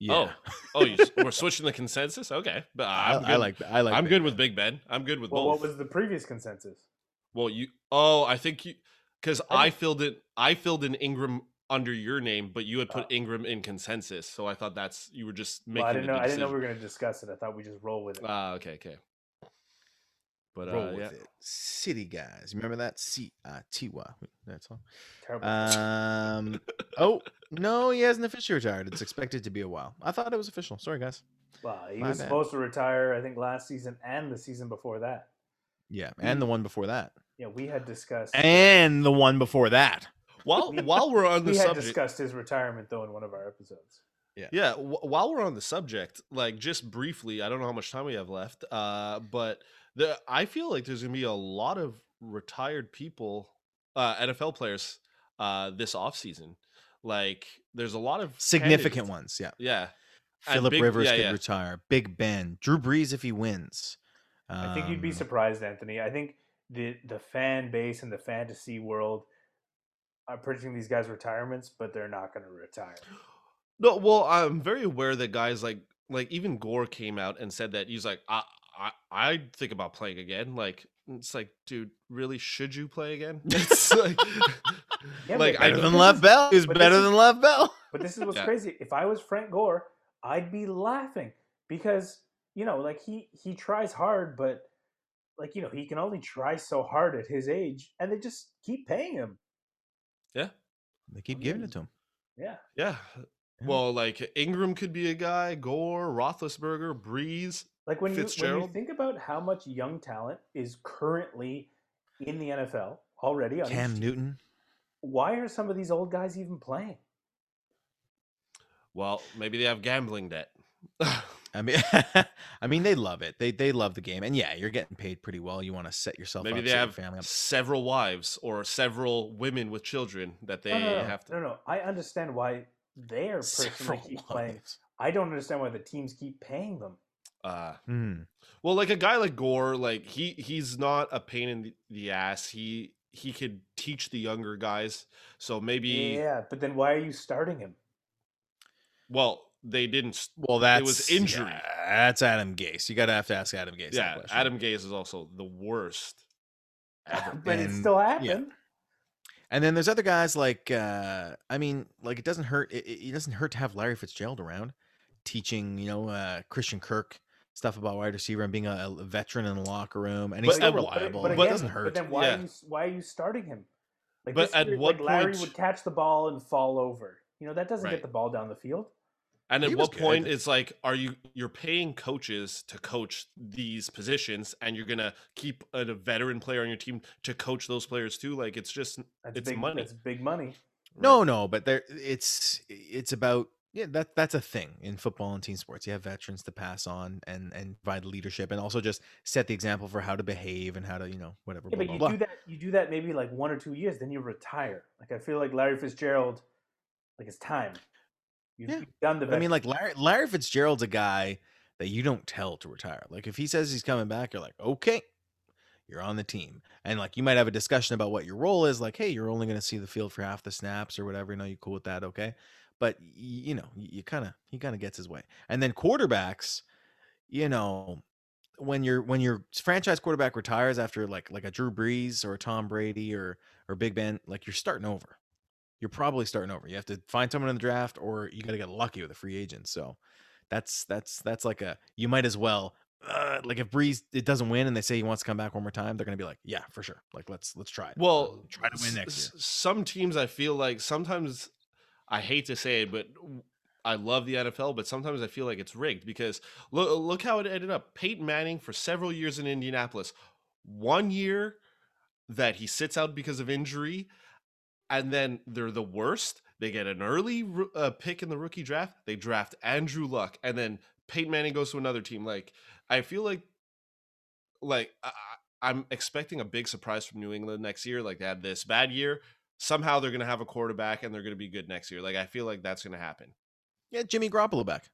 Yeah, Oh, [LAUGHS] you, we're switching the consensus. Okay, but I, I'm good. I like I like. I'm Big good with Big Ben. I'm good with Well, both. what was the previous consensus? well, you. Oh, I think you because I I filled it. I filled in Ingram under your name, but you had put Oh. Ingram in consensus. So I thought that's you were just making. Well, I didn't the know. I didn't know we were going to discuss it. I thought we just roll with it. Ah, okay, okay. But Roll uh, with yeah, it. City guys, remember that C I T Y. That's all. Terrible. Um. [LAUGHS] oh no, he hasn't officially retired. It's expected to be a while. I thought it was official. Sorry, guys. well, he my was bad. supposed to retire. I think last season and the season before that. Yeah, and the one before that, Yeah, we had discussed. and the one before that. While We- [LAUGHS] while we're on the subject. we had discussed his retirement though in one of our episodes. Yeah, w- while we're on the subject, like just briefly, I don't know how much time we have left, uh, but the I feel like there's gonna be a lot of retired people, uh, NFL players, uh, this offseason. Like, there's a lot of Significant candidates- ones. Yeah. Yeah, Philip big- Rivers yeah, could yeah. retire. Big Ben, Drew Brees if he wins. I think you'd be Um, surprised, Anthony. I think the the fan base and the fantasy world are predicting these guys' retirements, but they're not going to retire. No, well, I'm very aware that guys like like even Gore came out and said that he's like I I I think about playing again. Like it's like, dude, really should you play again? [LAUGHS] It's like, [LAUGHS] Yeah, like but- I Better know- than this Lev is- Bell. He's better than Lev Bell. [LAUGHS] But this is what's Yeah. crazy. If I was Frank Gore, I'd be laughing because you know, like he he tries hard, but like you know, he can only try so hard at his age, and they just keep paying him. Yeah, They keep giving it to him. Yeah, yeah. Well, like Ingram could be a guy, Gore, Roethlisberger, Brees. like when you when you think about how much young talent is currently in the NFL already Cam team, Newton. why are some of these old guys even playing? Well, maybe they have gambling debt. [LAUGHS] I mean, [LAUGHS] I mean, they love it. They they love the game, and yeah, you're getting paid pretty well. You want to set yourself maybe up, they set your have family up. several wives or several women with children that they no, no, no, have to. no, no. I understand why they are [LAUGHS] personally Several keep playing. I don't understand why the teams keep paying them. Uh, Hmm. Well, like a guy like Gore, like he he's not a pain in the, the ass. He he could teach the younger guys. So maybe Yeah, but then why are you starting him? well, they didn't s- Well, that's was injury. yeah, that's Adam Gase. You got to have to ask Adam Gase. yeah, question. Adam Gase is also the worst ever. [LAUGHS] but it And- still yeah. happened. And then there's other guys like uh I mean, like it doesn't hurt it, it it doesn't hurt to have Larry Fitzgerald around teaching, you know, uh Christian Kirk stuff about wide receiver and being a, a veteran in the locker room and he's But- still uh, but- reliable. But, it again, doesn't hurt. But then why Yeah. are you why are you starting him? Like But this at year, what like Larry point- would catch the ball and fall over. You know that doesn't Right. get the ball down the field. And at He was what point good. it's like, are you you're paying coaches to coach these positions, and you're gonna keep a, a veteran player on your team to coach those players too? Like it's just That's It's big money. That's big money. No, no, but there it's it's about yeah, that that's a thing in football and team sports. You have veterans to pass on and and provide leadership and also just set the example for how to behave and how to, you know, whatever. Yeah, blah, but you blah, do blah. that. You do that maybe like one or two years, then you retire. Like I feel like Larry Fitzgerald, like it's time. You've, Yeah. you've done the. I mean, like Larry, Larry Fitzgerald's a guy that you don't tell to retire. Like if he says he's coming back, you're like, okay, you're on the team, and like you might have a discussion about what your role is. Like, hey, you're only going to see the field for half the snaps or whatever. You know, you cool with that? Okay, but you know, you, you kind of he kind of gets his way. And then quarterbacks, you know, when your when your franchise quarterback retires after like like a Drew Brees or a Tom Brady or or Big Ben, like you're starting over. You're probably starting over. You have to find someone in the draft, or you got to get lucky with a free agent. So that's that's that's like a you might as well. Uh, like if Brees it doesn't win and they say he wants to come back one more time, they're gonna be like, yeah, for sure. Like let's let's try it. Well, try to win next s- year. Some teams, I feel like sometimes I hate to say it, but I love the NFL, but sometimes I feel like it's rigged because look, look how it ended up. Peyton Manning for several years in Indianapolis, one year that he sits out because of injury, and then they're the worst. They get an early uh, pick in the rookie draft. They draft Andrew Luck, and then Peyton Manning goes to another team. Like I feel like, like I, I- I'm expecting a big surprise from New England next year. Like they had this bad year. Somehow they're going to have a quarterback and they're going to be good next year. Like I feel like that's going to happen. Yeah, Jimmy Garoppolo back.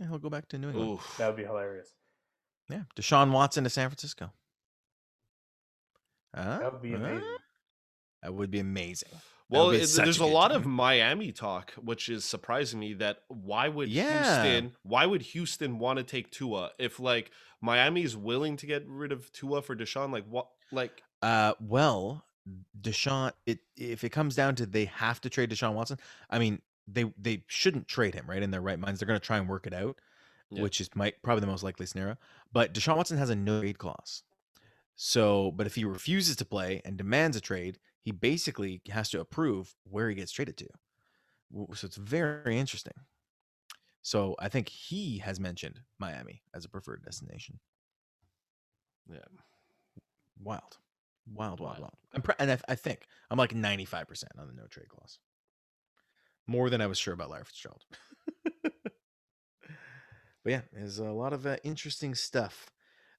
Yeah, he'll go back to New England. Oof. that would be hilarious. Yeah, Deshaun Watson to San Francisco. Huh? That would be Huh? amazing. That would be amazing. Well, be it- such a there's a, lot team. of Miami talk, which is surprising me. That why would Yeah. Houston? Why would Houston want to take Tua if like Miami is willing to get rid of Tua for Deshaun? Like what? Like Uh, well, Deshaun. It if it comes down to they have to trade Deshaun Watson. I mean, they they shouldn't trade him, right? In their right minds, they're going to try and work it out, Yeah. which is might probably the most likely scenario. But Deshaun Watson has a no trade clause. So, but if he refuses to play and demands a trade, he basically has to approve where he gets traded to. So it's very interesting. So I think he has mentioned Miami as a preferred destination. yeah, Wild, wild, wild, Wild. I'm and I, I think I'm like 95 percent on the no trade clause. More than I was sure about Larry Fitzgerald. [LAUGHS] but yeah, there's a lot of uh, interesting stuff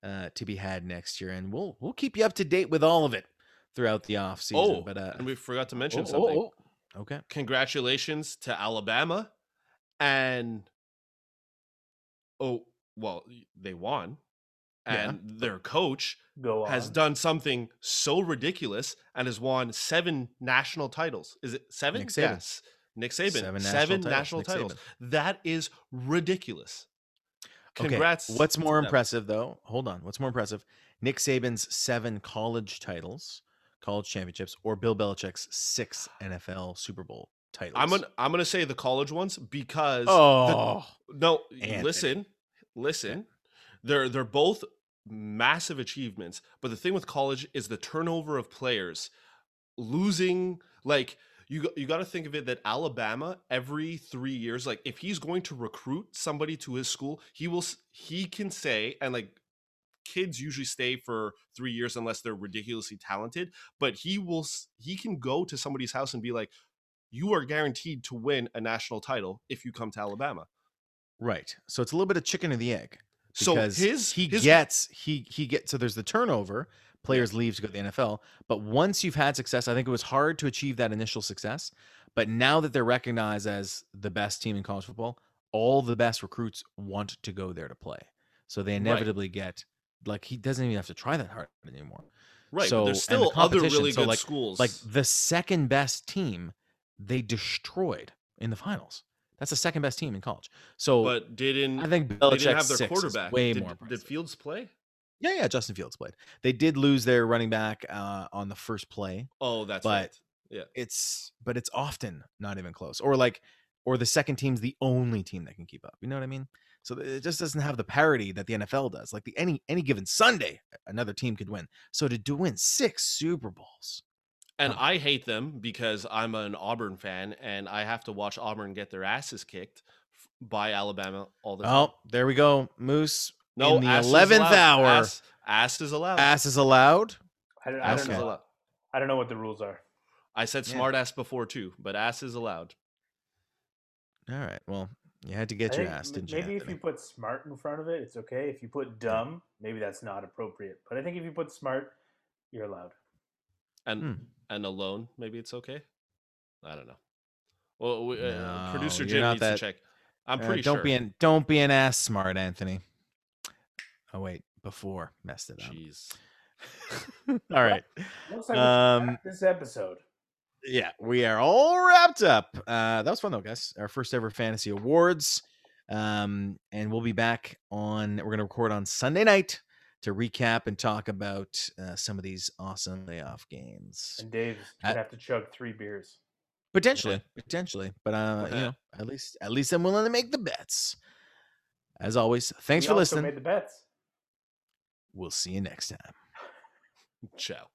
uh, to be had next year, and we'll we'll keep you up to date with all of it throughout the off season. Oh, but uh, and we forgot to mention oh, oh, something. oh. Okay. Congratulations to Alabama, and oh well, they won, Yeah. and their coach Go has done something so ridiculous and has won seven national titles. Is it seven? Nick Saban. Yes. Nick Saban. Seven Seven, national national, titles. titles. That is ridiculous. Okay, What's more impressive, though? Hold on. What's more impressive? Nick Saban's seven college titles, college championships, or Bill Belichick's six NFL Super Bowl titles? I'm gonna I'm gonna say the college ones because the- Oh, no Anthony. listen listen they're they're both massive achievements but the thing with college is the turnover of players losing like you you got to think of it that Alabama every 3 years like if he's going to recruit somebody to his school he will he can say and like kids usually stay for 3 years unless they're ridiculously talented but he will, he can go to somebody's house and be like you are guaranteed to win a national title if you come to Alabama right. So it's a little bit of chicken and the egg. So his he his, gets he he gets so there's the turnover players leave to go to the NFL but once you've had success I think it was hard to achieve that initial success but now that they're recognized as the best team in college football all the best recruits want to go there to play so they inevitably get like he doesn't even have to try that hard anymore right. so- but there's and the still other really so, good like- schools. like the second best team they destroyed in the finals that's the second best team in college so but didn't I think they Belichick's didn't have their quarterback? way did, more did. Fields play? Yeah, yeah, Justin Fields played. They did lose their running back uh, on the first play. Oh, that's But- right. Yeah. It's but it's often not even close. Or like or the second team's the only team that can keep up. You know what I mean? So it just doesn't have the parity that the NFL does. Like the any any given Sunday, another team could win. So to do win six Super Bowls. And Come I hate them because I'm an Auburn fan and I have to watch Auburn get their asses kicked by Alabama all the time. Oh, there we go. Moose. no, in the 11th hour. Ass, ass is allowed. Ass is allowed. I don't, I Ass don't is know. allowed. I don't know what the rules are. I said Yeah. smart ass before too, but ass is allowed. All right. Well, you had to get I your ass, m- didn't you? maybe if you put smart in front of it, it's okay. If you put dumb, maybe that's not appropriate. But I think if you put smart, you're allowed. And Hmm. and alone, maybe it's okay. I don't know. Well, we, uh, producer Jim needs that- to check. I'm Uh, pretty don't sure. be an don't be an ass smart, Anthony. Oh wait, before messed it up. Jeez. [LAUGHS] All right. Looks like um, this episode. Yeah, we are all wrapped up. Uh, that was fun though, guys. Our first ever fantasy awards. Um, and we'll be back on. We're gonna record on Sunday night to recap and talk about uh, some of these awesome playoff games. And Dave's I- gonna have to chug three beers. Potentially, potentially, but uh, you know, at least at least I'm willing to make the bets. As always, thanks We for also listening. Made the bets. We'll see you next time. [LAUGHS] Ciao.